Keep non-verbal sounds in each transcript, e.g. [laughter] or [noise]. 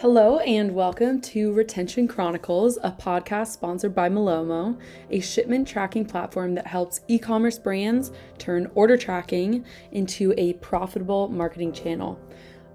Hello and welcome to Retention Chronicles, a podcast sponsored by Malomo, a shipment tracking platform that helps e commerce brands turn order tracking into a profitable marketing channel.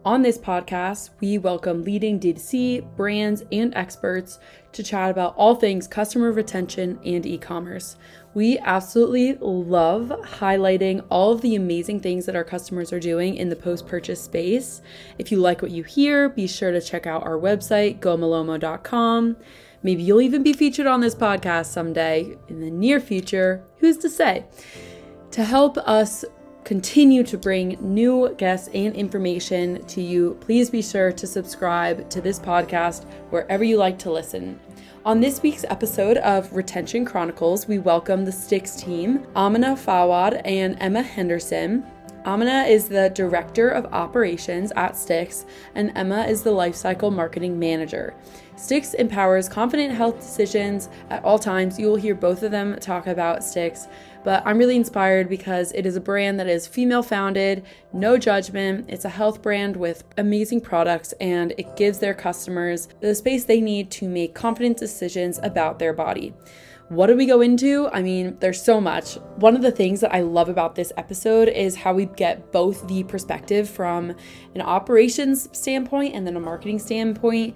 On this podcast, we welcome leading D2C brands and experts to chat about all things customer retention and e commerce. We absolutely love highlighting all of the amazing things that our customers are doing in the post purchase space. If you like what you hear, be sure to check out our website, gomalomo.com. Maybe you'll even be featured on this podcast someday in the near future. Who's to say? To help us continue to bring new guests and information to you, please be sure to subscribe to this podcast wherever you like to listen. On this week's episode of Retention Chronicles, we welcome the Stix team, Amina Fawad and Emma Henderson. Amina is the Director of Operations at Stix, and Emma is the Lifecycle Marketing Manager. Stix empowers confident health decisions at all times. You will hear both of them talk about Stix but I'm really inspired because it is a brand that is female founded, no judgment. It's a health brand with amazing products and it gives their customers the space they need to make confident decisions about their body. What do we go into? I mean, there's so much. One of the things that I love about this episode is how we get both the perspective from an operations standpoint and then a marketing standpoint.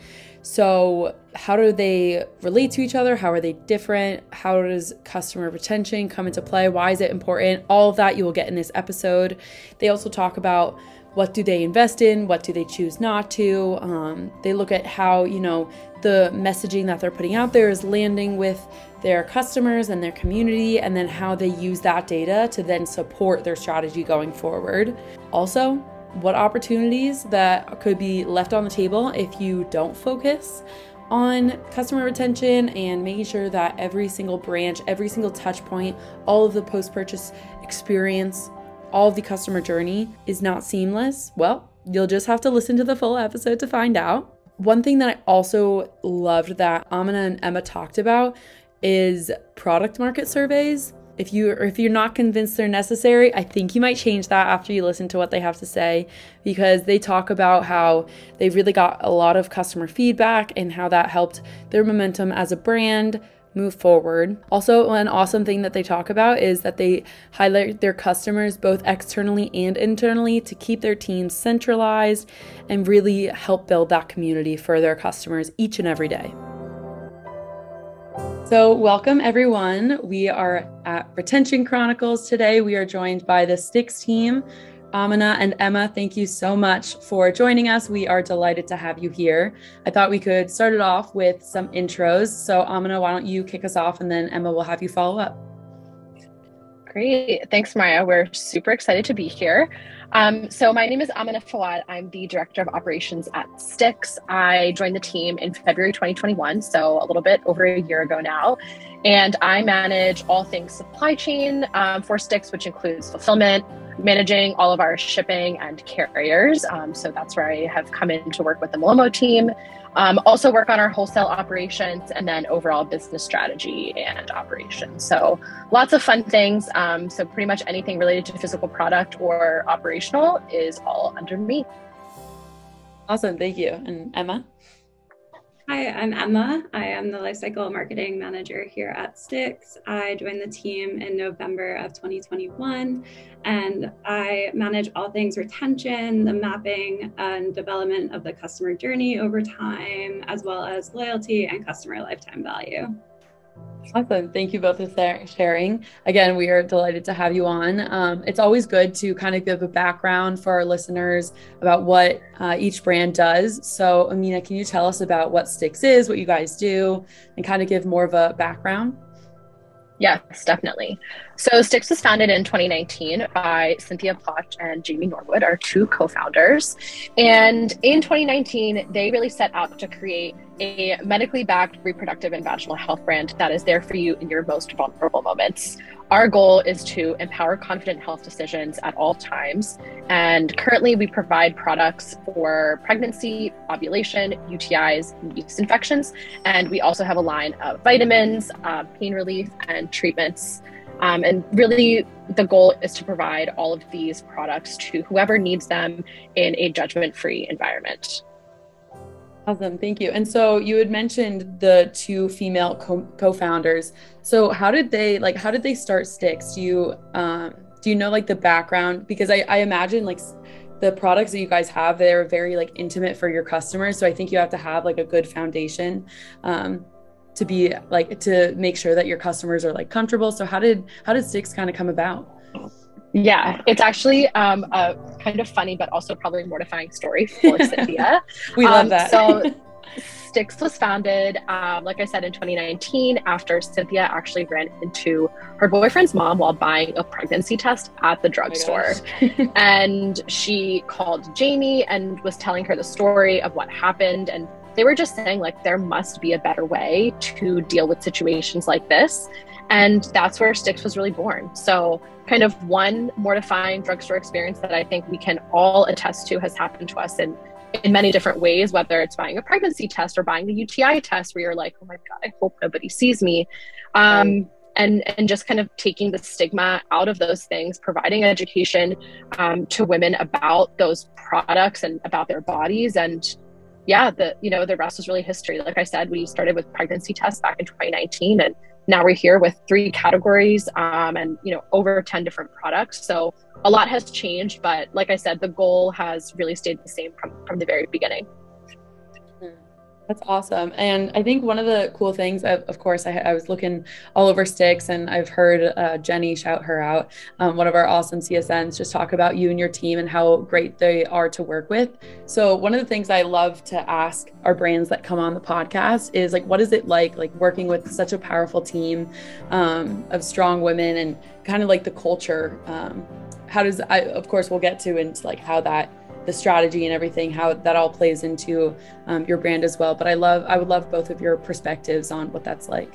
So, how do they relate to each other? How are they different? How does customer retention come into play? Why is it important? All of that you will get in this episode. They also talk about what do they invest in what do they choose not to um, they look at how you know the messaging that they're putting out there is landing with their customers and their community and then how they use that data to then support their strategy going forward also what opportunities that could be left on the table if you don't focus on customer retention and making sure that every single branch, every single touch point, all of the post purchase experience all of the customer journey is not seamless, well, you'll just have to listen to the full episode to find out. One thing that I also loved that Amina and Emma talked about is product market surveys. If you if you're not convinced they're necessary, I think you might change that after you listen to what they have to say because they talk about how they really got a lot of customer feedback and how that helped their momentum as a brand move forward. Also, an awesome thing that they talk about is that they highlight their customers both externally and internally to keep their teams centralized and really help build that community for their customers each and every day. So, welcome everyone. We are at Retention Chronicles today. We are joined by the Stix team. Amina and Emma, thank you so much for joining us. We are delighted to have you here. I thought we could start it off with some intros. So, Amina, why don't you kick us off and then Emma will have you follow up. Great. Thanks, Maya. We're super excited to be here. Um, so, my name is Amina Fawad. I'm the Director of Operations at Stix. I joined the team in February 2021, so a little bit over a year ago now. And I manage all things supply chain um, for Stix, which includes fulfillment, managing all of our shipping and carriers. Um, so that's where I have come in to work with the Malomo team. Um, also work on our wholesale operations and then overall business strategy and operations. So lots of fun things. Um, so pretty much anything related to physical product or operational is all under me. Awesome, thank you. And Emma? Hi, I'm Emma. I am the Lifecycle Marketing Manager here at Stix. I joined the team in November of 2021, and I manage all things retention, the mapping and development of the customer journey over time, as well as loyalty and customer lifetime value. Awesome. Thank you both for sharing. Again, we are delighted to have you on. Um, it's always good to kind of give a background for our listeners about what uh, each brand does. So, Amina, can you tell us about what Stix is, what you guys do, and kind of give more of a background? Yes, definitely. So Stix was founded in 2019 by Cynthia Plotch and Jamie Norwood, our two co-founders. And in 2019, they really set out to create a medically backed reproductive and vaginal health brand that is there for you in your most vulnerable moments. Our goal is to empower confident health decisions at all times. And currently, we provide products for pregnancy, ovulation, UTIs, yeast infections. And we also have a line of vitamins, uh, pain relief, and treatments. Um, and really, the goal is to provide all of these products to whoever needs them in a judgment free environment. Awesome, thank you. And so you had mentioned the two female co- founders So how did they like? How did they start Stix? Do you um, do you know like the background? Because I, I imagine like the products that you guys have, they're very like intimate for your customers. So I think you have to have like a good foundation um, to be like to make sure that your customers are like comfortable. So how did how did Stix kind of come about? Yeah, it's actually um, a kind of funny, but also probably mortifying story for [laughs] Cynthia. we love um, that. so, [laughs] Stix was founded, um, like I said, in 2019 after Cynthia actually ran into her boyfriend's mom while buying a pregnancy test at the drugstore. Oh [laughs] and she called Jamie and was telling her the story of what happened. And they were just saying, like, there must be a better way to deal with situations like this. And that's where Stix was really born. So, kind of one mortifying drugstore experience that I think we can all attest to has happened to us in in many different ways, whether it's buying a pregnancy test or buying the UTI test, where you're like, oh my God, I hope nobody sees me. Um, and, and just kind of taking the stigma out of those things, providing education um, to women about those products and about their bodies. And yeah, the, you know, the rest is really history. Like I said, we started with pregnancy tests back in 2019 and now we're here with three categories um, and you know over 10 different products. So a lot has changed but like i said the goal has really stayed the same from, from the very beginning that's awesome. And I think one of the cool things, of, course, I, I, was looking all over Stix and I've heard uh, Jenny shout her out, um, one of our awesome CSMs, just talk about you and your team and how great they are to work with. So, one of the things I love to ask our brands that come on the podcast is like, what is it like, like working with such a powerful team um, of strong women and kind of like the culture? Um, how does, I, of course, we'll get to into like how that the strategy and everything, how that all plays into um, your brand as well. But I love, I would love both of your perspectives on what that's like.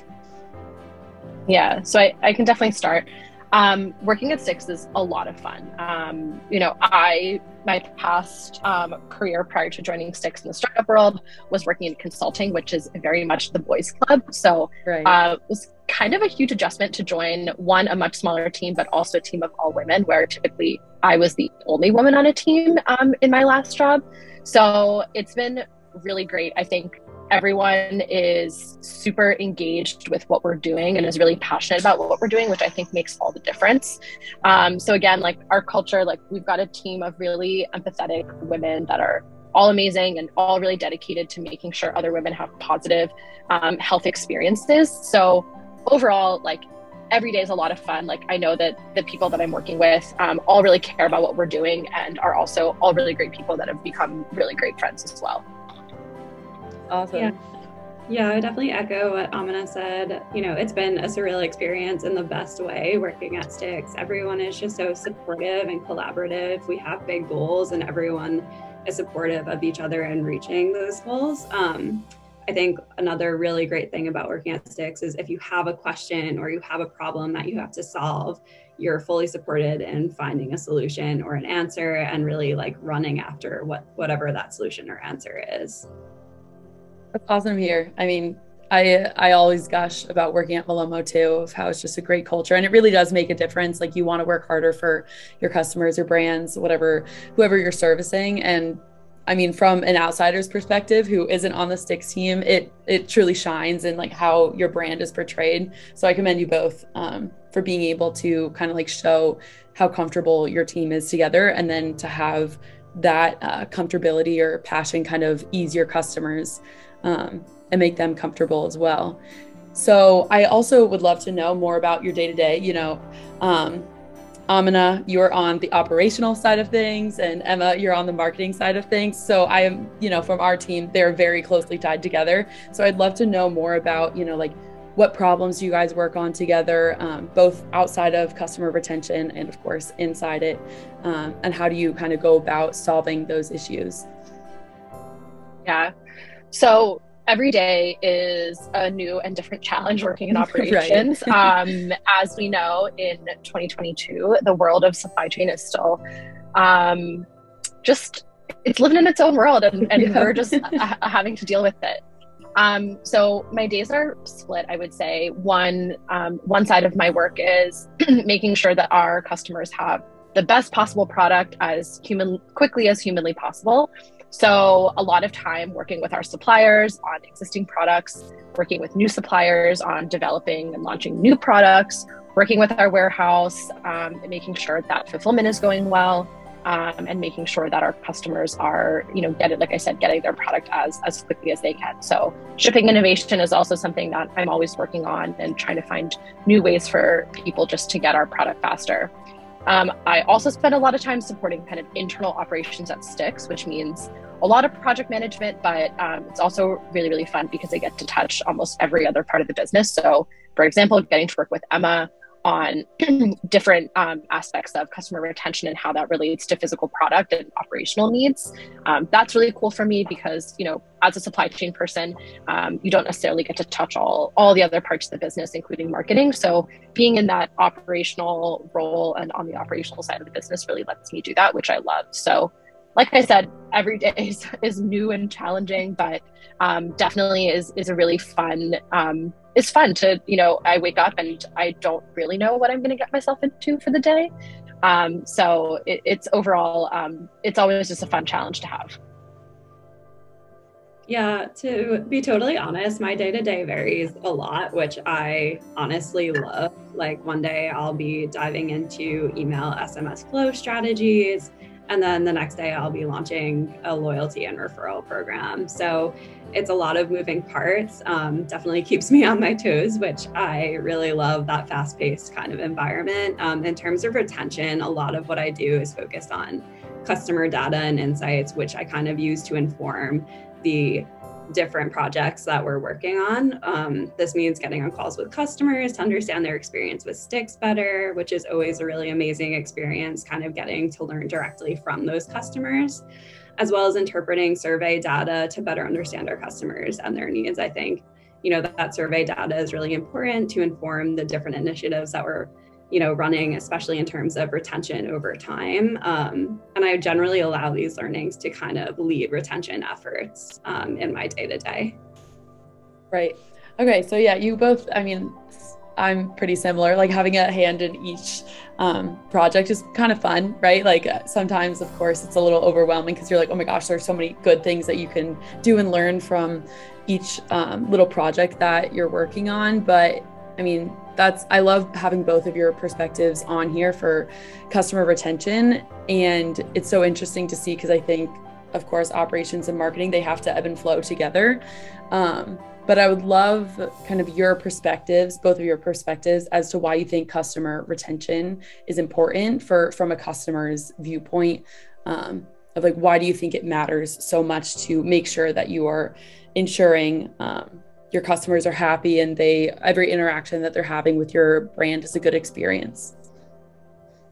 Yeah, so I, I can definitely start. Um, working at Stix is a lot of fun. Um, you know, I my past um, career prior to joining Stix in the startup world was working in consulting, which is very much the boys' club. So right. uh, it was kind of a huge adjustment to join one a much smaller team, but also a team of all women, where typically I was the only woman on a team um, in my last job. So it's been really great. I think everyone is super engaged with what we're doing and is really passionate about what we're doing, which I think makes all the difference. Um, so again, like our culture, like we've got a team of really empathetic women that are all amazing and all really dedicated to making sure other women have positive um, health experiences. So overall, like every day is a lot of fun. Like I know that the people that I'm working with um, all really care about what we're doing and are also all really great people that have become really great friends as well awesome. Yeah. Yeah, I would definitely echo what Amina said. You know, it's been a surreal experience in the best way working at Stix. Everyone is just so supportive and collaborative. We have big goals, and everyone is supportive of each other and reaching those goals. Um, I think another really great thing about working at Stix is if you have a question or you have a problem that you have to solve, you're fully supported in finding a solution or an answer and really like running after what whatever that solution or answer is. That's awesome here. I mean, I I always gush about working at Malomo too, of how it's just a great culture, and it really does make a difference. Like you want to work harder for your customers or brands, whatever, whoever you're servicing, and I mean, from an outsider's perspective, who isn't on the Stix team, it it truly shines in like how your brand is portrayed. So I commend you both um, for being able to kind of like show how comfortable your team is together, and then to have that uh, comfortability or passion kind of ease your customers um, and make them comfortable as well. So I also would love to know more about your day to day. You know, um, Amina, you're on the operational side of things, and Emma, you're on the marketing side of things. So I am, you know, from our team, they're very closely tied together. So I'd love to know more about, you know, like what problems you guys work on together, um, both outside of customer retention and, of course, inside it, um, and how do you kind of go about solving those issues? Yeah. So every day is a new and different challenge working in [laughs] operations. right. um, as we know, in 2022, the world of supply chain is still um, just it's living in its own world, and, and yeah. we're just uh, having to deal with it. Um, so my days are split. I would say one um, one side of my work is [clears throat] making sure that our customers have the best possible product as human quickly as humanly possible So, a lot of time working with our suppliers on existing products, working with new suppliers on developing and launching new products, working with our warehouse, um, and making sure that fulfillment is going well, um, and making sure that our customers are, you know, get it, like I said, getting their product as as quickly as they can. So, shipping innovation is also something that I'm always working on and trying to find new ways for people just to get our product faster. Um, I also spend a lot of time supporting kind of internal operations at Stix, which means a lot of project management, but um, it's also really, really fun because I get to touch almost every other part of the business. So, for example, getting to work with Emma on [clears throat] different um, aspects of customer retention and how that relates to physical product and operational needs. Um, that's really cool for me because, you know, as a supply chain person, um, you don't necessarily get to touch all all the other parts of the business, including marketing. So being in that operational role and on the operational side of the business really lets me do that, which I love. So like I said, every day is, is new and challenging, but um, definitely is is a really fun. Um, it's fun to you know I wake up and I don't really know what I'm going to get myself into for the day. Um, so it, it's overall um, it's always just a fun challenge to have. Yeah, to be totally honest, my day to day varies a lot, which I honestly love. Like one day I'll be diving into email SMS flow strategies and then the next day, I'll be launching a loyalty and referral program. So it's a lot of moving parts. Um, definitely keeps me on my toes, which I really love that fast paced kind of environment. Um, in terms of retention, a lot of what I do is focused on customer data and insights, which I kind of use to inform the different projects that we're working on. Um, this means getting on calls with customers to understand their experience with Stix better, which is always a really amazing experience, kind of getting to learn directly from those customers, as well as interpreting survey data to better understand our customers and their needs. I think, you know, that, that survey data is really important to inform the different initiatives that we're you know, running, especially in terms of retention over time. Um, and I generally allow these learnings to kind of lead retention efforts um, in my day to day. Right. Okay. So, yeah, you both, I mean, I'm pretty similar. Like having a hand in each um, project is kind of fun, right? Like uh, sometimes, of course, it's a little overwhelming because you're like, oh my gosh, there's so many good things that you can do and learn from each um, little project that you're working on. But I mean, that's I love having both of your perspectives on here for customer retention and it's so interesting to see because I think of course operations and marketing they have to ebb and flow together. Um, but I would love kind of your perspectives, both of your perspectives as to why you think customer retention is important for from a customer's viewpoint um, of like why do you think it matters so much to make sure that you are ensuring um, your customers are happy and they every interaction that they're having with your brand is a good experience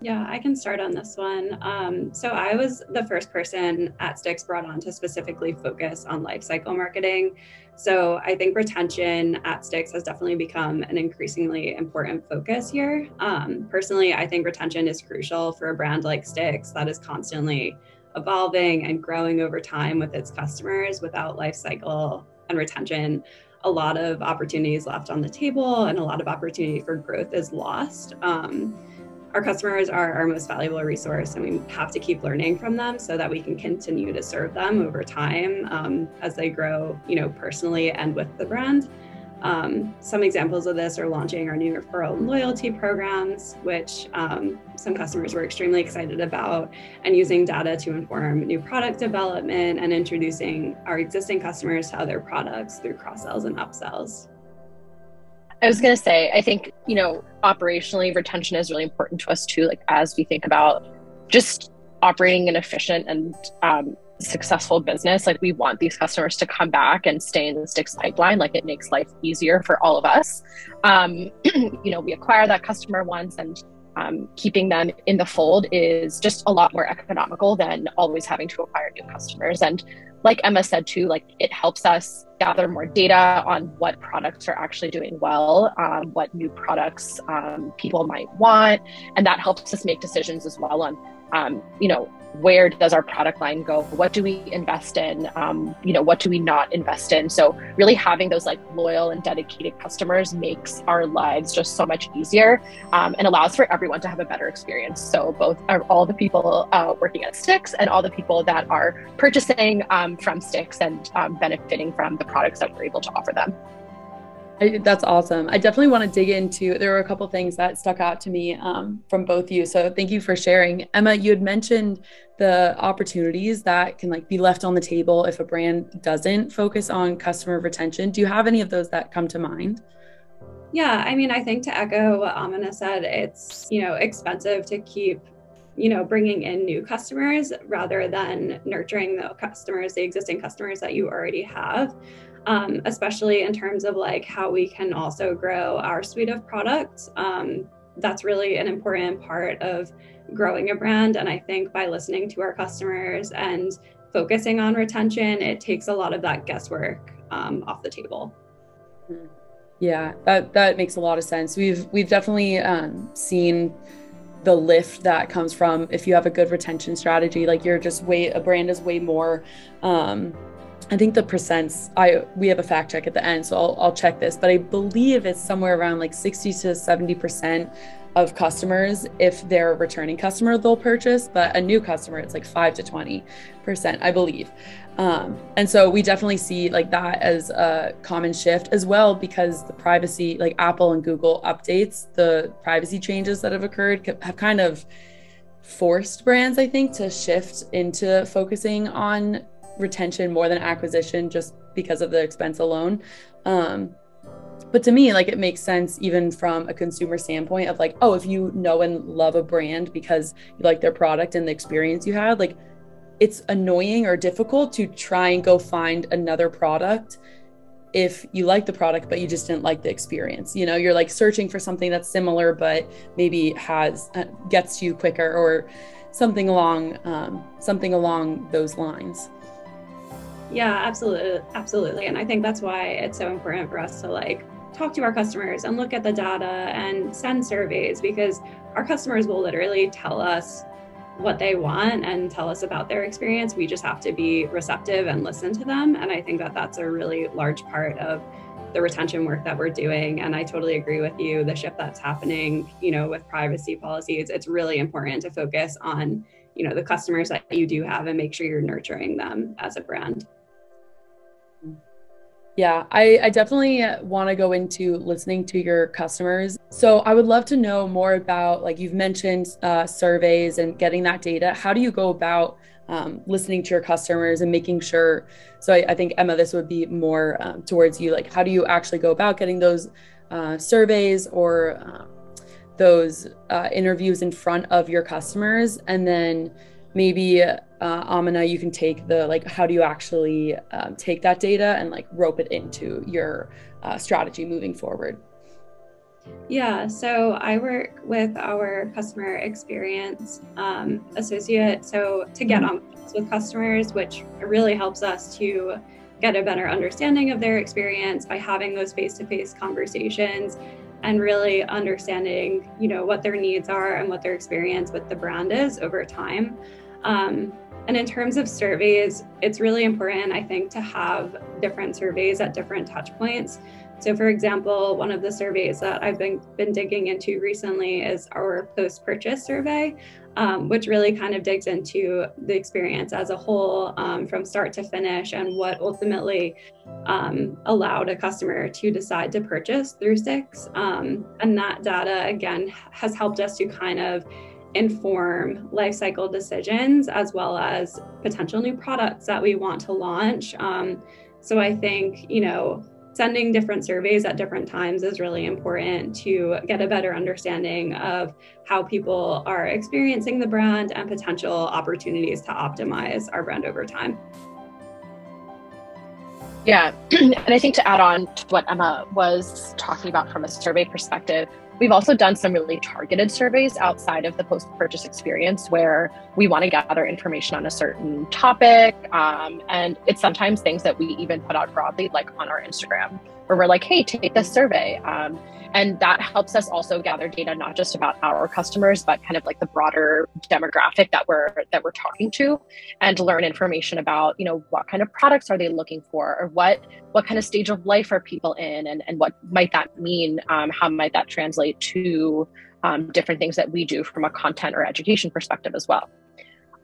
yeah, I can start on this one. Um, so I was the first person at Stix brought on to specifically focus on lifecycle marketing. So I think retention at Stix has definitely become an increasingly important focus here. Um, personally, I think retention is crucial for a brand like Stix that is constantly evolving and growing over time with its customers. Without lifecycle and retention, a lot of opportunities left on the table and a lot of opportunity for growth is lost. Um, our customers are our most valuable resource and we have to keep learning from them so that we can continue to serve them over time um, as they grow you know personally and with the brand um, some examples of this are launching our new referral and loyalty programs, which um, some customers were extremely excited about, and using data to inform new product development and introducing our existing customers to other products through cross sells and upsells. I was going to say, I think, you know, operationally, retention is really important to us too, like as we think about just operating an efficient and um, successful business like we want these customers to come back and stay in the Stix pipeline like it makes life easier for all of us. Um, [clears throat] you know we acquire that customer once and um, keeping them in the fold is just a lot more economical than always having to acquire new customers. And like emma said too like it helps us gather more data on what products are actually doing well um, what new products um, people might want and that helps us make decisions as well on um, you know where does our product line go? What do we invest in? Um, you know what do we not invest in? So really having those like loyal and dedicated customers makes our lives just so much easier um, and allows for everyone to have a better experience. So both are all the people uh, working at Stix and all the people that are purchasing um, from Stix and um, benefiting from the products that we're able to offer them I, that's awesome. I definitely want to dig into. There were a couple things that stuck out to me um, from both you. So thank you for sharing. Emma, you had mentioned the opportunities that can like be left on the table if a brand doesn't focus on customer retention. Do you have any of those that come to mind? Yeah, I mean, I think to echo what Amina said, it's you know expensive to keep you know bringing in new customers rather than nurturing the customers the existing customers that you already have um, especially in terms of like how we can also grow our suite of products. Um, that's really an important part of growing a brand. And I think by listening to our customers and focusing on retention, it takes a lot of that guesswork um, off the table. Yeah, that that makes a lot of sense. We've we've definitely um, seen the lift that comes from if you have a good retention strategy. Like you're just way a brand is way more um, I think the percents I we have a fact check at the end, so I'll, I'll check this, but I believe it's somewhere around like 60 to 70 percent of customers if they're a returning customer they'll purchase but a new customer it's like 5 to 20 percent i believe. Um, and so we definitely see like that as a common shift as well because the privacy like apple and google updates the privacy changes that have occurred have kind of forced brands i think to shift into focusing on retention more than acquisition just because of the expense alone. Um, but to me, like it makes sense even from a consumer standpoint of like, oh, if you know and love a brand because you like their product and the experience you had, like it's annoying or difficult to try and go find another product if you like the product but you just didn't like the experience you know you're like searching for something that's similar but maybe has uh, gets to you quicker or something along um, something along those lines yeah, absolutely. Absolutely. And I think that's why it's so important for us to like talk to our customers and look at the data and send surveys because our customers will literally tell us what they want and tell us about their experience. We just have to be receptive and listen to them. And I think that that's a really large part of the retention work that we're doing. And I totally agree with you. The shift that's happening, you know, with privacy policies, it's really important to focus on, you know, the customers that you do have and make sure you're nurturing them as a brand. Yeah, I, I definitely want to go into listening to your customers. So I would love to know more about, like you've mentioned, uh, surveys and getting that data. How do you go about um, listening to your customers and making sure? So I, I think Emma, this would be more um, towards you. Like, how do you actually go about getting those uh, surveys or uh, those uh, interviews in front of your customers, and then maybe uh, Amina, you can take the like, how do you actually um, take that data and like rope it into your uh, strategy moving forward? Yeah, so I work with our customer experience um, associate. So to get mm-hmm. on with customers, which really helps us to get a better understanding of their experience by having those face-to-face conversations and really understanding, you know, what their needs are and what their experience with the brand is over time. Um, and in terms of surveys, it's really important, I think, to have different surveys at different touch points. So, for example, one of the surveys that I've been, been digging into recently is our post purchase survey, um, which really kind of digs into the experience as a whole um, from start to finish and what ultimately um, allowed a customer to decide to purchase through Stix. Um, and that data, again, has helped us to kind of inform life cycle decisions as well as potential new products that we want to launch. Um, so I think, you know, sending different surveys at different times is really important to get a better understanding of how people are experiencing the brand and potential opportunities to optimize our brand over time. Yeah, [clears throat] and I think to add on to what Emma was talking about from a survey perspective, We've also done some really targeted surveys outside of the post purchase experience where we want to gather information on a certain topic. Um, and it's sometimes things that we even put out broadly, like on our Instagram. Where we're like, hey, take this survey. Um, and that helps us also gather data not just about our customers but kind of like the broader demographic that we're that we're talking to and learn information about you know what kind of products are they looking for or what what kind of stage of life are people in and, and what might that mean um, how might that translate to um, different things that we do from a content or education perspective as well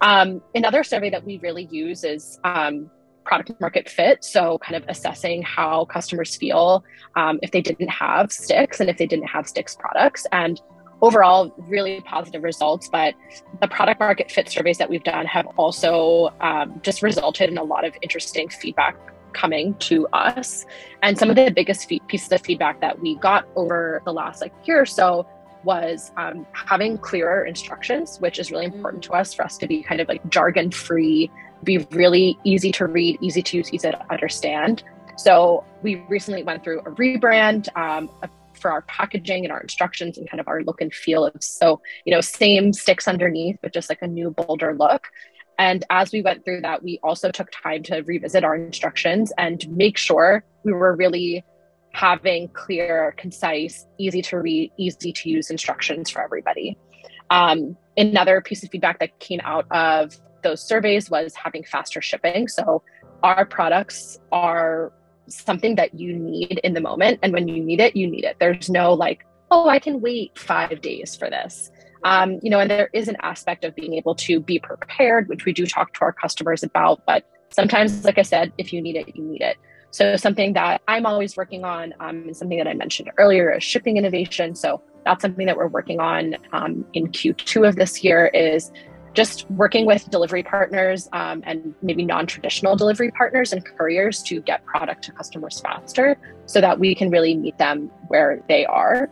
um, another survey that we really use is um, product market fit. So, kind of assessing how customers feel um, if they didn't have Stix and if they didn't have Stix products. And overall, really positive results. But the product market fit surveys that we've done have also um, just resulted in a lot of interesting feedback coming to us. And some of the biggest pieces of feedback that we got over the last like year or so was um, having clearer instructions, which is really important to us for us to be kind of like jargon free be really easy to read, easy to use, easy to understand. So we recently went through a rebrand um, for our packaging and our instructions and kind of our look and feel of so you know same Stix underneath, but just like a new bolder look. And as we went through that, we also took time to revisit our instructions and make sure we were really having clear, concise, easy to read, easy to use instructions for everybody. Um, another piece of feedback that came out of those surveys was having faster shipping. So our products are something that you need in the moment. And when you need it, you need it. There's no like, oh, I can wait five days for this. Um, you know, and there is an aspect of being able to be prepared, which we do talk to our customers about. But sometimes, like I said, if you need it, you need it. So something that I'm always working on, um, and something that I mentioned earlier, is shipping innovation. So that's something that we're working on um, in Q2 of this year. Is just working with delivery partners um, and maybe non-traditional delivery partners and couriers to get product to customers faster so that we can really meet them where they are.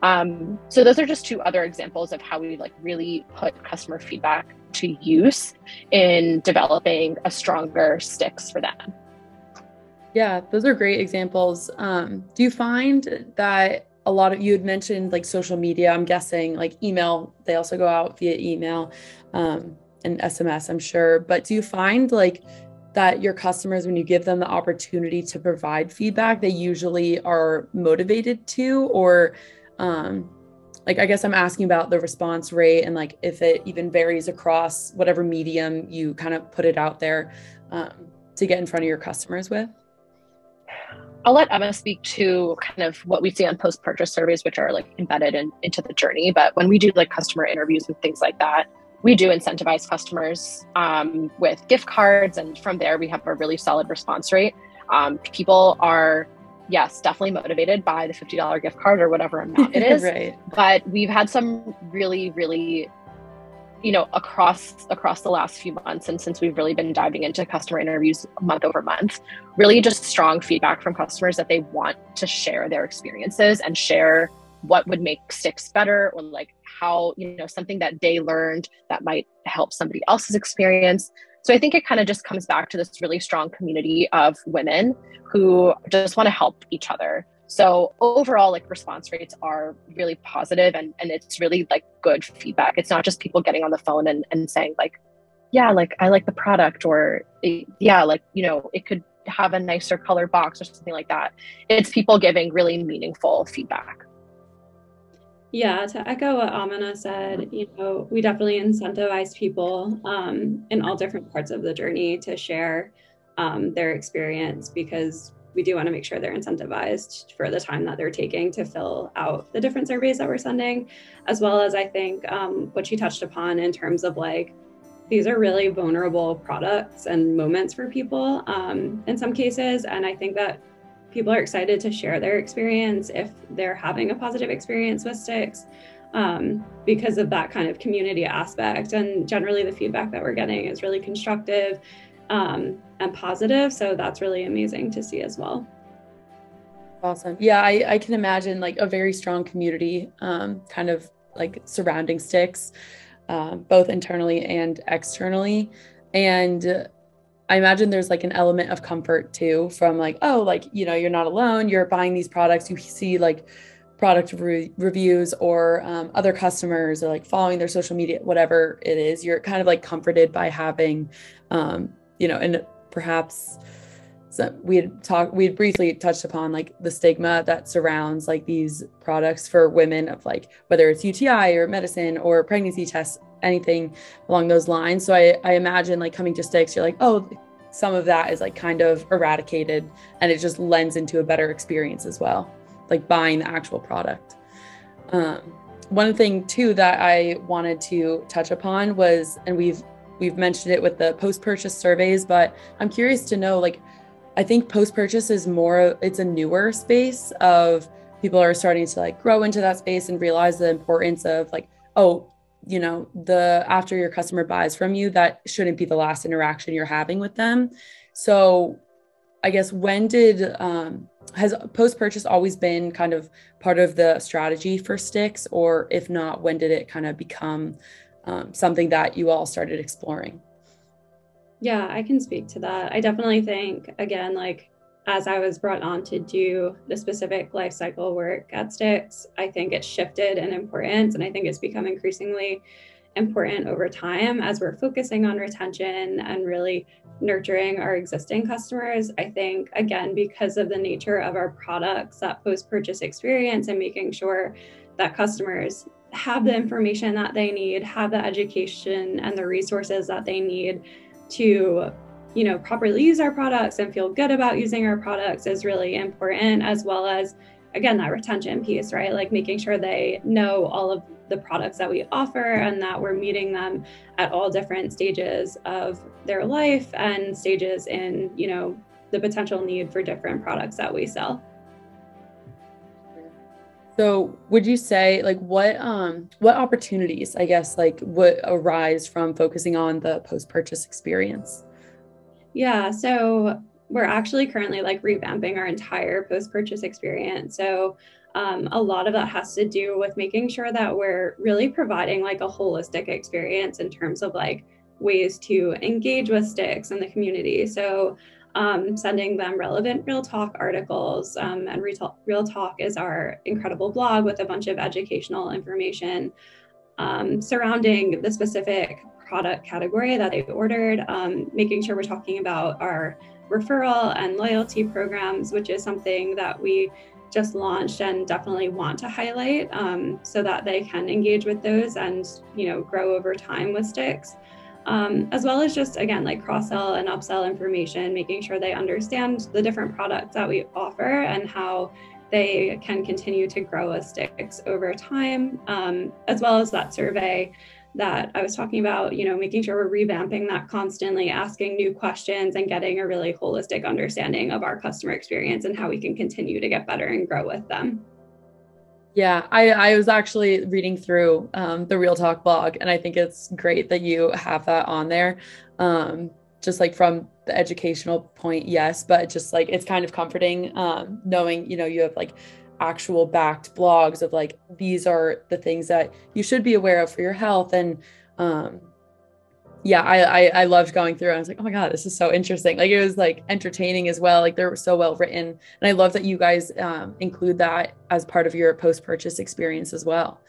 Um, so those are just two other examples of how we like really put customer feedback to use in developing a stronger Stix for them. Yeah those are great examples. Um, do you find that a lot of you had mentioned like social media i'm guessing like email they also go out via email um, and sms i'm sure. But do you find like that your customers when you give them the opportunity to provide feedback they usually are motivated to? Or um, like i guess i'm asking about the response rate and like if it even varies across whatever medium you kind of put it out there um, to get in front of your customers with I'll let Emma speak to kind of what we see on post purchase surveys, which are like embedded in, into the journey. But when we do like customer interviews and things like that, we do incentivize customers um, with gift cards. And from there, we have a really solid response rate. Um, people are, yes, definitely motivated by the $50 gift card or whatever amount it [laughs] is. right. But we've had some really, really you know across across the last few months and since we've really been diving into customer interviews month over month really just strong feedback from customers that they want to share their experiences and share what would make Stix better or like how you know something that they learned that might help somebody else's experience. So i think it kind of just comes back to this really strong community of women who just want to help each other so overall, like response rates are really positive and, and it's really like good feedback. It's not just people getting on the phone and, and saying like, yeah, like I like the product or yeah, like, you know, it could have a nicer color box or something like that. It's people giving really meaningful feedback. Yeah, to echo what Amina said, you know, we definitely incentivize people um, in all different parts of the journey to share um, their experience because we do want to make sure they're incentivized for the time that they're taking to fill out the different surveys that we're sending, as well as I think um, what you touched upon in terms of like, these are really vulnerable products and moments for people um, in some cases. And I think that people are excited to share their experience if they're having a positive experience with Stix um, because of that kind of community aspect. And generally, the feedback that we're getting is really constructive um, and positive. So that's really amazing to see as well. Awesome. Yeah, I, I can imagine like a very strong community um, kind of like surrounding Stix, uh, both internally and externally. And I imagine there's like an element of comfort too from like, oh, like, you know, you're not alone, you're buying these products, you see like product re- reviews or um, other customers or like following their social media, whatever it is, you're kind of like comforted by having um, you know, and perhaps so we had talked we had briefly touched upon like the stigma that surrounds like these products for women of like whether it's uti or medicine or pregnancy tests anything along those lines. So i i imagine like coming to Stix you're like oh some of that is like kind of eradicated and it just lends into a better experience as well like buying the actual product. Um, one thing too that i wanted to touch upon was and we've we've mentioned it with the post purchase surveys but i'm curious to know like I think post purchase is more, it's a newer space of people are starting to like grow into that space and realize the importance of like, oh, you know, the after your customer buys from you, that shouldn't be the last interaction you're having with them. So I guess when did, um, has post purchase always been kind of part of the strategy for Stix? Or if not, when did it kind of become um, something that you all started exploring? Yeah, I can speak to that. I definitely think, again, like as I was brought on to do the specific life cycle work at Stix, I think it's shifted in importance. And I think it's become increasingly important over time as we're focusing on retention and really nurturing our existing customers. I think, again, because of the nature of our products, that post purchase experience and making sure that customers have the information that they need, have the education and the resources that they need to you know properly use our products and feel good about using our products is really important as well as again that retention piece right? Like making sure they know all of the products that we offer and that we're meeting them at all different stages of their life and stages in you know the potential need for different products that we sell so would you say like what um what opportunities I guess like would arise from focusing on the post purchase experience? Yeah, so we're actually currently like revamping our entire post purchase experience. So um, a lot of that has to do with making sure that we're really providing like a holistic experience in terms of like ways to engage with Stix and the community. So um, sending them relevant Real Talk articles. Um, and Real, Talk is our incredible blog with a bunch of educational information um, surrounding the specific product category that they ordered, um, making sure we're talking about our referral and loyalty programs, which is something that we just launched and definitely want to highlight um, so that they can engage with those and you know grow over time with Stix um, as well as just again like cross sell and upsell information, making sure they understand the different products that we offer and how they can continue to grow with Stix over time, um, as well as that survey that I was talking about, you know, making sure we're revamping that constantly, asking new questions and getting a really holistic understanding of our customer experience and how we can continue to get better and grow with them. Yeah, I, I was actually reading through um, the Real Talk blog, and I think it's great that you have that on there. Um, just like from the educational point, yes, but just like it's kind of comforting um, knowing, you know, you have like actual backed blogs of like these are the things that you should be aware of for your health and um, yeah, I, I, I loved going through. I was like, oh my god, this is so interesting. Like it was like entertaining as well. Like they're so well written, and I love that you guys um, include that as part of your post purchase experience as well.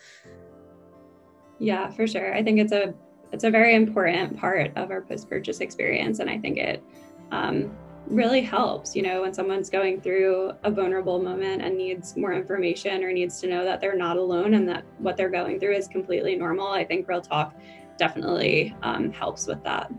Yeah, for sure. I think it's a it's a very important part of our post purchase experience, and I think it um, really helps. You know, when someone's going through a vulnerable moment and needs more information or needs to know that they're not alone and that what they're going through is completely normal. I think Real Talk definitely um, helps with that.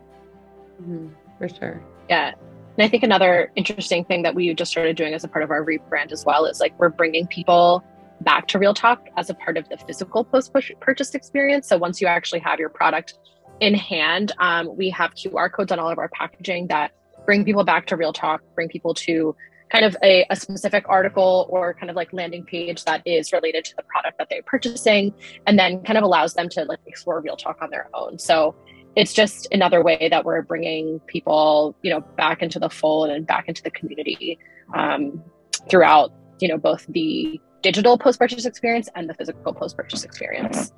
Mm-hmm, for sure. Yeah. And I think another interesting thing that we just started doing as a part of our rebrand as well is like we're bringing people back to Real Talk as a part of the physical post purchase experience. So once you actually have your product in hand, um, we have QR codes on all of our packaging that bring people back to Real Talk, bring people to kind of a, a, specific article or kind of like landing page that is related to the product that they're purchasing and then kind of allows them to like explore real talk on their own. So it's just another way that we're bringing people you know back into the fold and back into the community um, throughout you know both the digital post-purchase experience and the physical post-purchase experience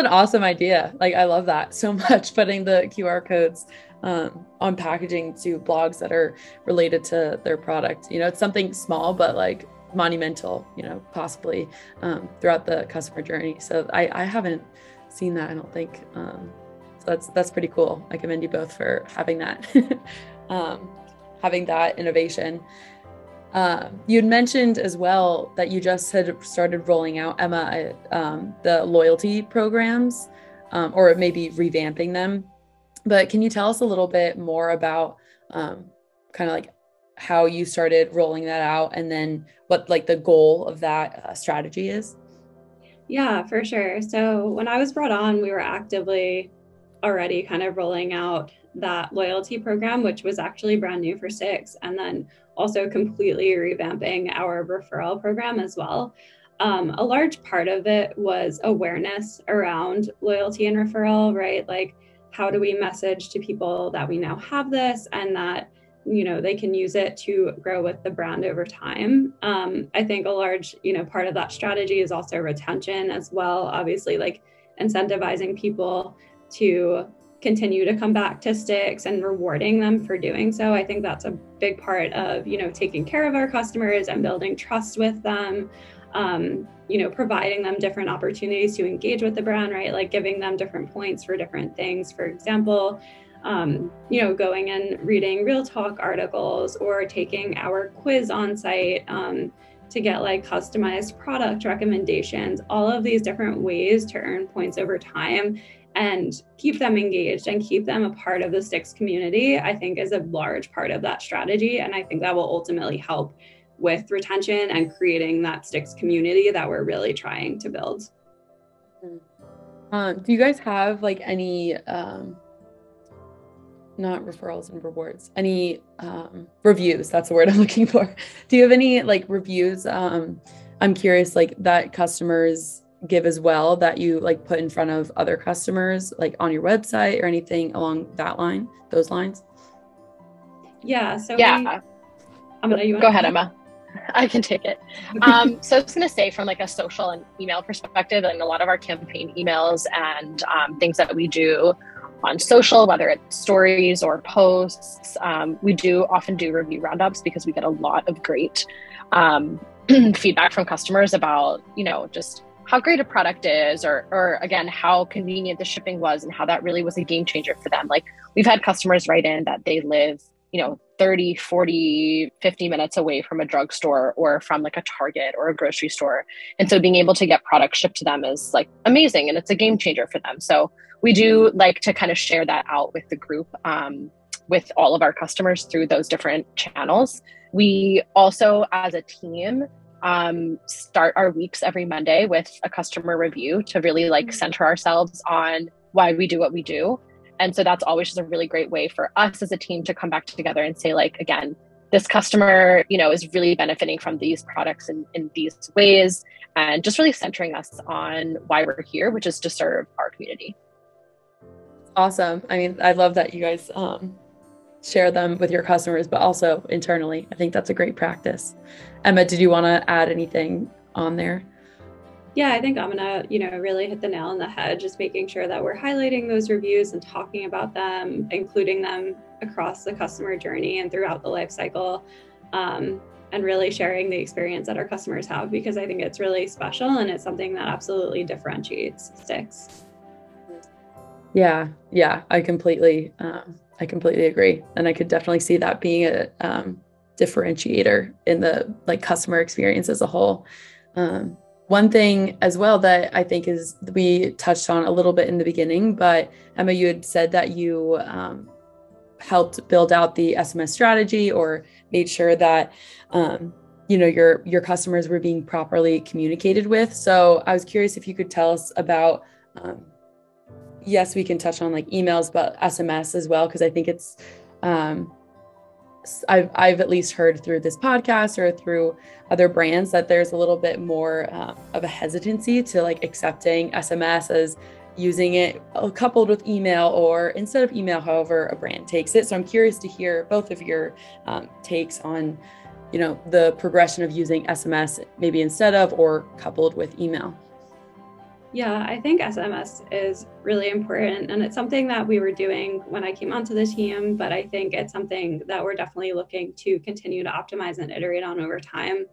an awesome idea like i love that so [laughs] much putting the qr codes um, on packaging to blogs that are related to their product. You know, it's something small, but like monumental, you know, possibly um, throughout the customer journey. So I, I haven't seen that, I don't think. Um, so that's, that's pretty cool. I commend you both for having that. [laughs] um, having that innovation. Um, you had mentioned as well that you just had started rolling out Emma um, the loyalty programs, um, or maybe revamping them. But can you tell us a little bit more about um, kind of like how you started rolling that out, and then what like the goal of that uh, strategy is? Yeah, for sure. So when I was brought on, we were actively already kind of rolling out that loyalty program, which was actually brand new for Stix, and then also completely revamping our referral program as well. Um, a large part of it was awareness around loyalty and referral, right? Like, how do we message to people that we now have this and that you know they can use it to grow with the brand over time um, i think a large you know part of that strategy is also retention as well obviously like incentivizing people to continue to come back to Stix and rewarding them for doing so. I think that's a big part of you know taking care of our customers and building trust with them um, you know providing them different opportunities to engage with the brand right? Like giving them different points for different things. For example um, you know going and reading real talk articles or taking our quiz on site um, to get like customized product recommendations. All of these different ways to earn points over time and keep them engaged and keep them a part of the Stix community, I think is a large part of that strategy. And I think that will ultimately help with retention and creating that Stix community that we're really trying to build. Um, do you guys have like any, um, not referrals and rewards, any um, reviews? That's the word I'm [laughs] looking for. Do you have any like reviews? Um, I'm curious, like that customers give as well that you like put in front of other customers like on your website or anything along that line those lines? Yeah so yeah. we, I'm gonna, go ahead emma. [laughs] I can take it. Um, so i was going to say from like a social and email perspective and a lot of our campaign emails and um, things that we do on social whether it's stories or posts um, we do often do review roundups because we get a lot of great um, [clears throat] feedback from customers about you know just how great a product is or or again how convenient the shipping was and how that really was a game changer for them. Like we've had customers write in that they live you know 30 40 50 minutes away from a drugstore or from like a target or a grocery store. And so being able to get products shipped to them is like amazing and it's a game changer for them. So we do like to kind of share that out with the group um, with all of our customers through those different channels. We also as a team um, start our weeks every Monday with a customer review to really like mm-hmm. center ourselves on why we do what we do. And so that's always just a really great way for us as a team to come back together and say, like, again, this customer, you know, is really benefiting from these products in, in these ways and just really centering us on why we're here, which is to serve our community. Awesome. I mean, I love that you guys um, share them with your customers, but also internally. I think that's a great practice. Emma, did you want to add anything on there? Yeah, I think I'm gonna, you know, really hit the nail on the head, just making sure that we're highlighting those reviews and talking about them, including them across the customer journey and throughout the life cycle. Um, and really sharing the experience that our customers have because I think it's really special and it's something that absolutely differentiates Stix. Yeah, yeah, I completely um, I completely agree. And I could definitely see that being a um, differentiator in the like customer experience as a whole. Um, one thing as well that I think is we touched on a little bit in the beginning, but Emma, you had said that you um, helped build out the SMS strategy or made sure that um, you know your your customers were being properly communicated with. So I was curious if you could tell us about um, yes, we can touch on like emails, but SMS as well, because I think it's, um, I've, I've at least heard through this podcast or through other brands that there's a little bit more uh, of a hesitancy to like accepting SMS as using it coupled with email or instead of email, however a brand takes it. So I'm curious to hear both of your um, takes on, you know, the progression of using SMS maybe instead of or coupled with email. Yeah, I think SMS is really important. And it's something that we were doing when I came onto the team, but I think it's something that we're definitely looking to continue to optimize and iterate on over time.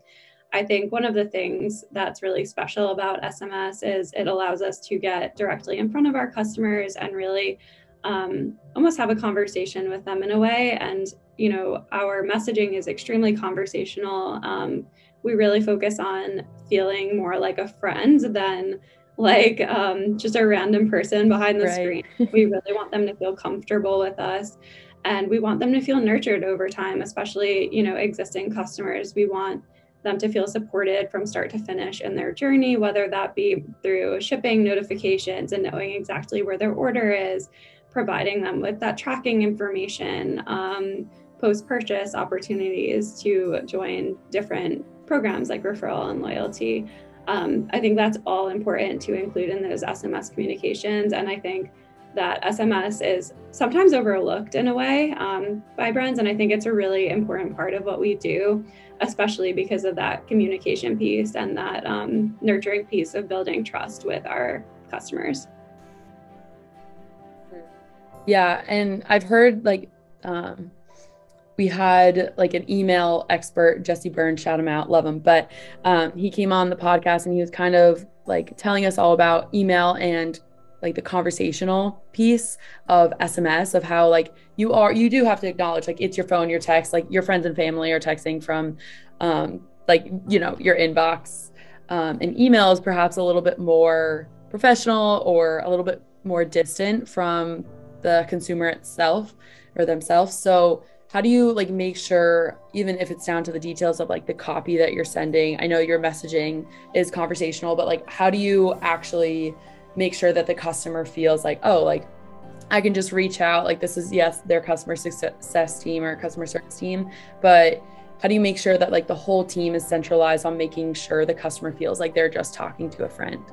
I think one of the things that's really special about SMS is it allows us to get directly in front of our customers and really um, almost have a conversation with them in a way. And you know, our messaging is extremely conversational. Um, we really focus on feeling more like a friend than like um, just a random person behind the right. screen. We really want them to feel comfortable with us and we want them to feel nurtured over time, especially, you know, existing customers. We want them to feel supported from start to finish in their journey, whether that be through shipping notifications and knowing exactly where their order is, providing them with that tracking information, um, post purchase opportunities to join different programs like referral and loyalty. Um, I think that's all important to include in those SMS communications. And I think that SMS is sometimes overlooked in a way um, by brands. And I think it's a really important part of what we do, especially because of that communication piece and that um, nurturing piece of building trust with our customers. Yeah. And I've heard like, um, we had like an email expert, Jesse Burns, shout him out, love him. But um, he came on the podcast and he was kind of like telling us all about email and like the conversational piece of SMS of how like you are you do have to acknowledge like it's your phone, your text, like your friends and family are texting from um like you know your inbox. Um, and email is perhaps a little bit more professional or a little bit more distant from the consumer itself or themselves. So how do you like make sure even if it's down to the details of like the copy that you're sending i know your messaging is conversational but like how do you actually make sure that the customer feels like, oh, like I can just reach out. Like this is yes, their customer success team or customer service team, but how do you make sure that like the whole team is centralized on making sure the customer feels like they're just talking to a friend?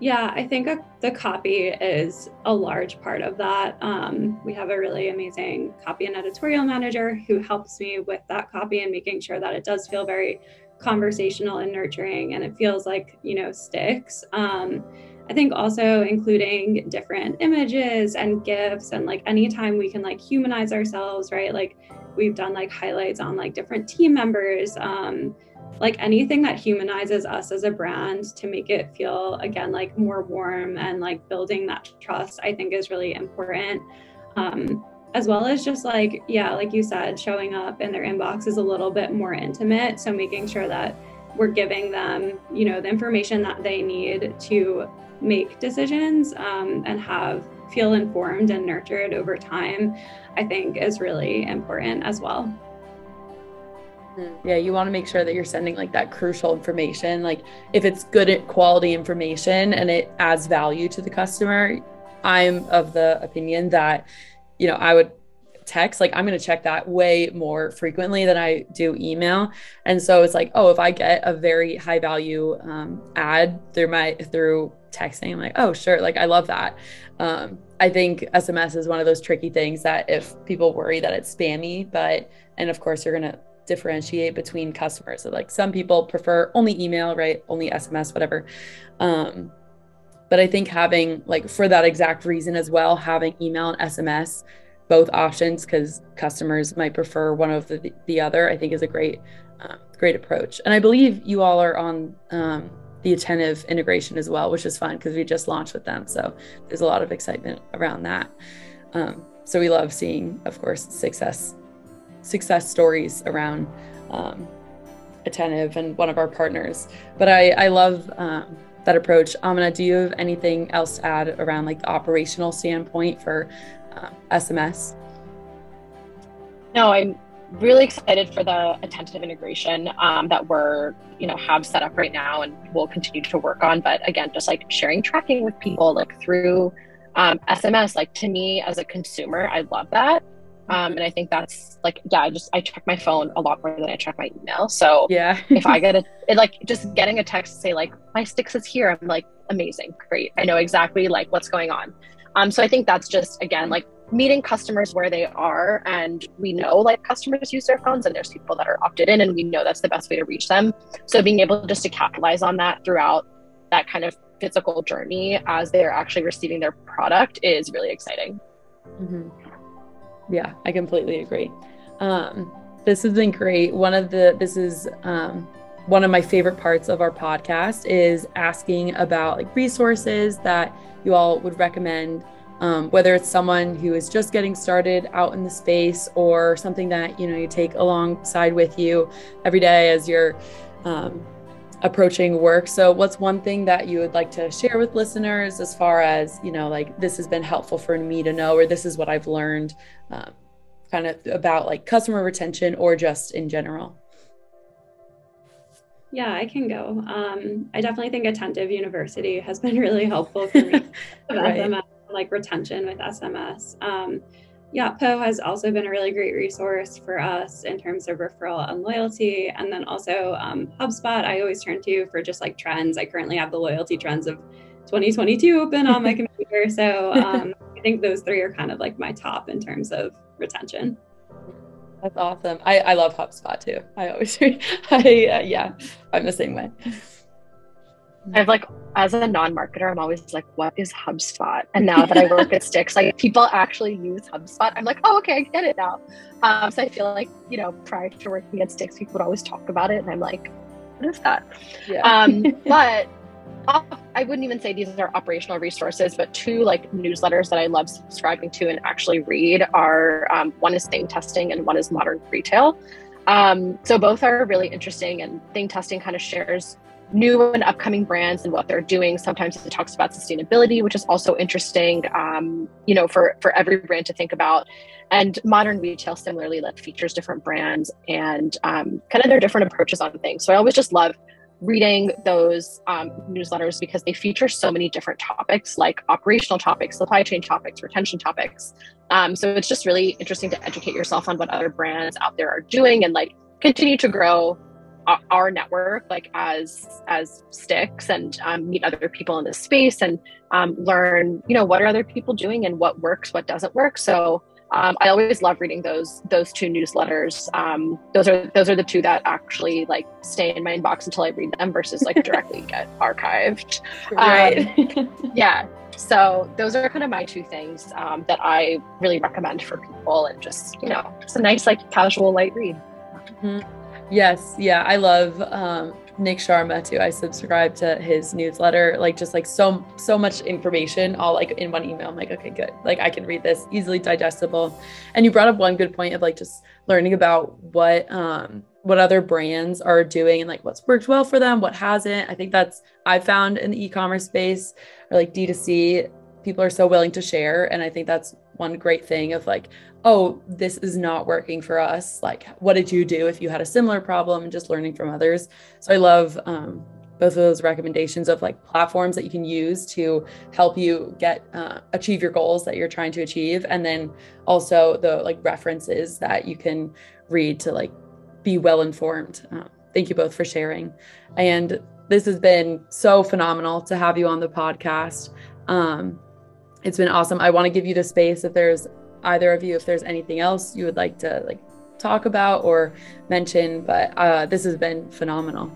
Yeah, I think the copy is a large part of that. Um, we have a really amazing copy and editorial manager who helps me with that copy and making sure that it does feel very conversational and nurturing and it feels like, you know, Stix. Um, I think also including different images and gifs and like anytime we can like humanize ourselves, right? Like we've done like highlights on like different team members, um, like anything that humanizes us as a brand to make it feel again like more warm and like building that trust, I think is really important. Um, as well as just like, yeah, like you said, showing up in their inbox is a little bit more intimate. So making sure that we're giving them, you know, the information that they need to make decisions um, and have feel informed and nurtured over time, I think is really important as well. Hmm. Yeah, you want to make sure that you're sending like that crucial information. Like if it's good quality information and it adds value to the customer, I'm of the opinion that, you know, I would text, like I'm going to check that way more frequently than I do email. And so it's like, oh, if I get a very high value um, ad through my through texting, I'm like, oh, sure, like I love that. Um, I think SMS is one of those tricky things that if people worry that it's spammy, but and of course you're going to differentiate between customers. So like some people prefer only email, right? Only SMS, whatever. Um, but I think having like for that exact reason as well, having email and SMS both options because customers might prefer one of the, the other, I think is a great, uh, great approach. And I believe you all are on um, the Attentive integration as well, which is fun because we just launched with them. So there's a lot of excitement around that. Um, so we love seeing, of course, success, success stories around um, Attentive and one of our partners. But I, I love um, that approach. Amina, do you have anything else to add around like the operational standpoint for uh, SMS? No, I'm really excited for the Attentive integration um, that we're you know have set up right now and we'll continue to work on but again just like sharing tracking with people like through um, sms like to me as a consumer i love that um, and i think that's like yeah i just i check my phone a lot more than i check my email so yeah [laughs] if i get a it, like just getting a text to say like my Stix is here i'm like amazing great i know exactly like what's going on um, so I think that's just again like meeting customers where they are, and we know like customers use their phones, and there's people that are opted in, and we know that's the best way to reach them. So being able just to capitalize on that throughout that kind of physical journey as they're actually receiving their product is really exciting. Mm-hmm. Yeah, I completely agree. Um, this has been great. One of the this is um, one of my favorite parts of our podcast is asking about like resources that you all would recommend um, whether it's someone who is just getting started out in the space or something that you know you take alongside with you every day as you're um, approaching work so what's one thing that you would like to share with listeners as far as you know like this has been helpful for me to know or this is what i've learned um, kind of about like customer retention or just in general yeah, I can go. Um, I definitely think Attentive University has been [laughs] really helpful for me [laughs] right. SMS, like retention with SMS. Um, Yotpo has also been a really great resource for us in terms of referral and loyalty. And then also um, HubSpot, I always turn to for just like trends. I currently have the loyalty trends of 2022 open on my [laughs] computer. So um, I think those three are kind of like my top in terms of retention. That's awesome. I, I love HubSpot too. I always, [laughs] I, uh, yeah, I'm the same way. I've like, as a non marketer, I'm always like, what is HubSpot? And now that I work at [laughs] Stix, like people actually use HubSpot. I'm like, oh, okay, I get it now. Um, so I feel like, you know, prior to working at Stix, people would always talk about it. And I'm like, what is that? Yeah. Um, [laughs] but I wouldn't even say these are operational resources, but two like newsletters that I love subscribing to and actually read are um, one is Thing Testing and one is Modern Retail. Um, so both are really interesting, and Thing Testing kind of shares new and upcoming brands and what they're doing. Sometimes it talks about sustainability, which is also interesting, um, you know, for for every brand to think about. And modern retail similarly like features different brands and um, kind of their different approaches on things. So I always just love reading those um, newsletters because they feature so many different topics like operational topics, supply chain topics, retention topics. Um, so it's just really interesting to educate yourself on what other brands out there are doing and like continue to grow our network like as as Stix and um, meet other people in this space and um, learn you know what are other people doing and what works what doesn't work so um, I always love reading those those two newsletters. Um, those are those are the two that actually like stay in my inbox until I read them versus like [laughs] directly get archived. Right. Um, [laughs] yeah. So those are kind of my two things um, that I really recommend for people, and just you know, it's a nice like casual light read. Mm-hmm. Yes. Yeah. I love um, Nik Sharma too. I subscribe to his newsletter, like just like so so much information all like in one email. I'm like, okay, good. Like I can read this easily digestible. And you brought up one good point of like just learning about what um what other brands are doing and like what's worked well for them, what hasn't. I think that's I found in the e-commerce space or like D2C, people are so willing to share. And I think that's one great thing of like, oh, this is not working for us. Like, what did you do if you had a similar problem and just learning from others? So I love um, both of those recommendations of like platforms that you can use to help you get uh, achieve your goals that you're trying to achieve. And then also the like references that you can read to like be well informed. Uh, thank you both for sharing. And this has been so phenomenal to have you on the podcast. Um, it's been awesome. I want to give you the space if there's either of you if there's anything else you would like to like talk about or mention but uh, this has been phenomenal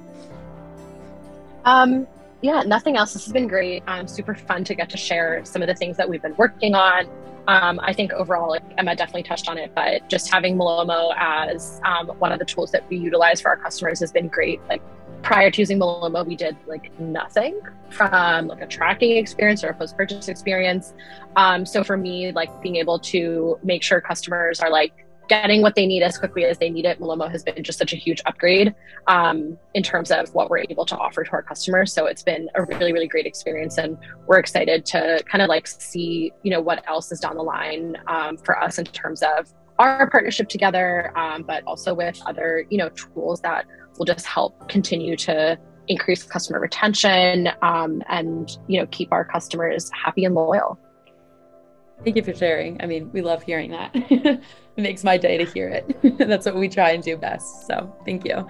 um yeah nothing else this has been great um super fun to get to share some of the things that we've been working on um, I think overall, like Emma definitely touched on it, but just having Malomo as um, one of the tools that we utilize for our customers has been great. Like prior to using Malomo, we did like nothing from like a tracking experience or a post purchase experience. Um, so for me, like being able to make sure customers are like getting what they need as quickly as they need it, Malomo has been just such a huge upgrade um, in terms of what we're able to offer to our customers. So it's been a really, really great experience, and we're excited to kind of like see, you know, what else is down the line um, for us in terms of our partnership together, um, but also with other, you know, tools that will just help continue to increase customer retention um, and you know keep our customers happy and loyal. Thank you for sharing. I mean we love hearing that. [laughs] It makes my day to hear it. [laughs] That's what we try and do best. So thank you.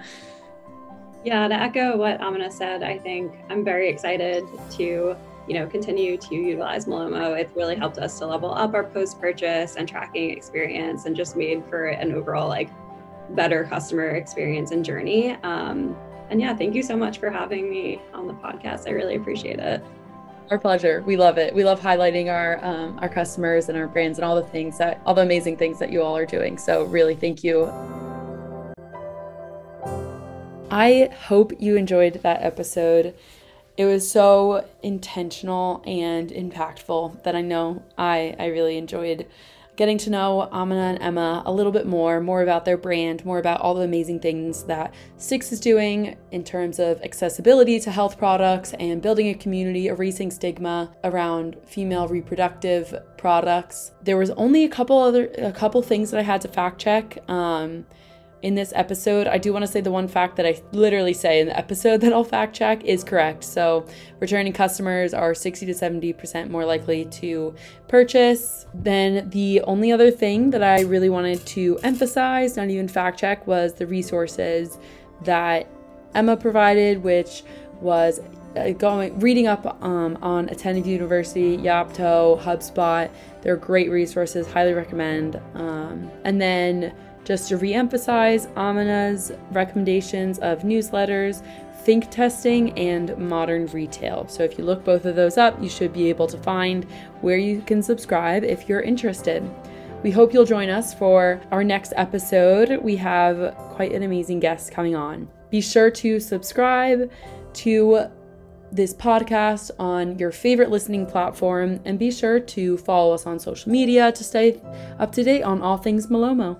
Yeah to echo what amina said i think i'm very excited to you know continue to utilize Malomo. It's really helped us to level up our post purchase and tracking experience and just made for an overall like better customer experience and journey. Um, and yeah, thank you so much for having me on the podcast. I really appreciate it. Our pleasure. We love it. We love highlighting our um, our customers and our brands and all the things that all the amazing things that you all are doing. So really, thank you. I hope you enjoyed that episode. it was so intentional and impactful that I know I, I really enjoyed getting to know Amina and Emma a little bit more, more about their brand, more about all the amazing things that Stix is doing in terms of accessibility to health products and building a community, erasing stigma around female reproductive products. There was only a couple other a couple things that I had to fact check. Um, in this episode. I do want to say the one fact that I literally say in the episode [laughs] that I'll fact check is correct. So, returning customers are 60 to 70% more likely to purchase. Then, the only other thing that I really wanted to emphasize, not even fact check, was the resources that Emma provided, which was uh, going reading up um, on Attentive University, Yotpo, HubSpot. They're great resources, highly recommend. Um, and then just to re-emphasize Amina's recommendations of newsletters, Thing Testing, and modern retail. So if you look both of those up, you should be able to find where you can subscribe if you're interested. We hope you'll join us for our next episode. We have quite an amazing guest coming on. Be sure to subscribe to this podcast on your favorite listening platform and be sure to follow us on social media to stay up to date on all things Malomo.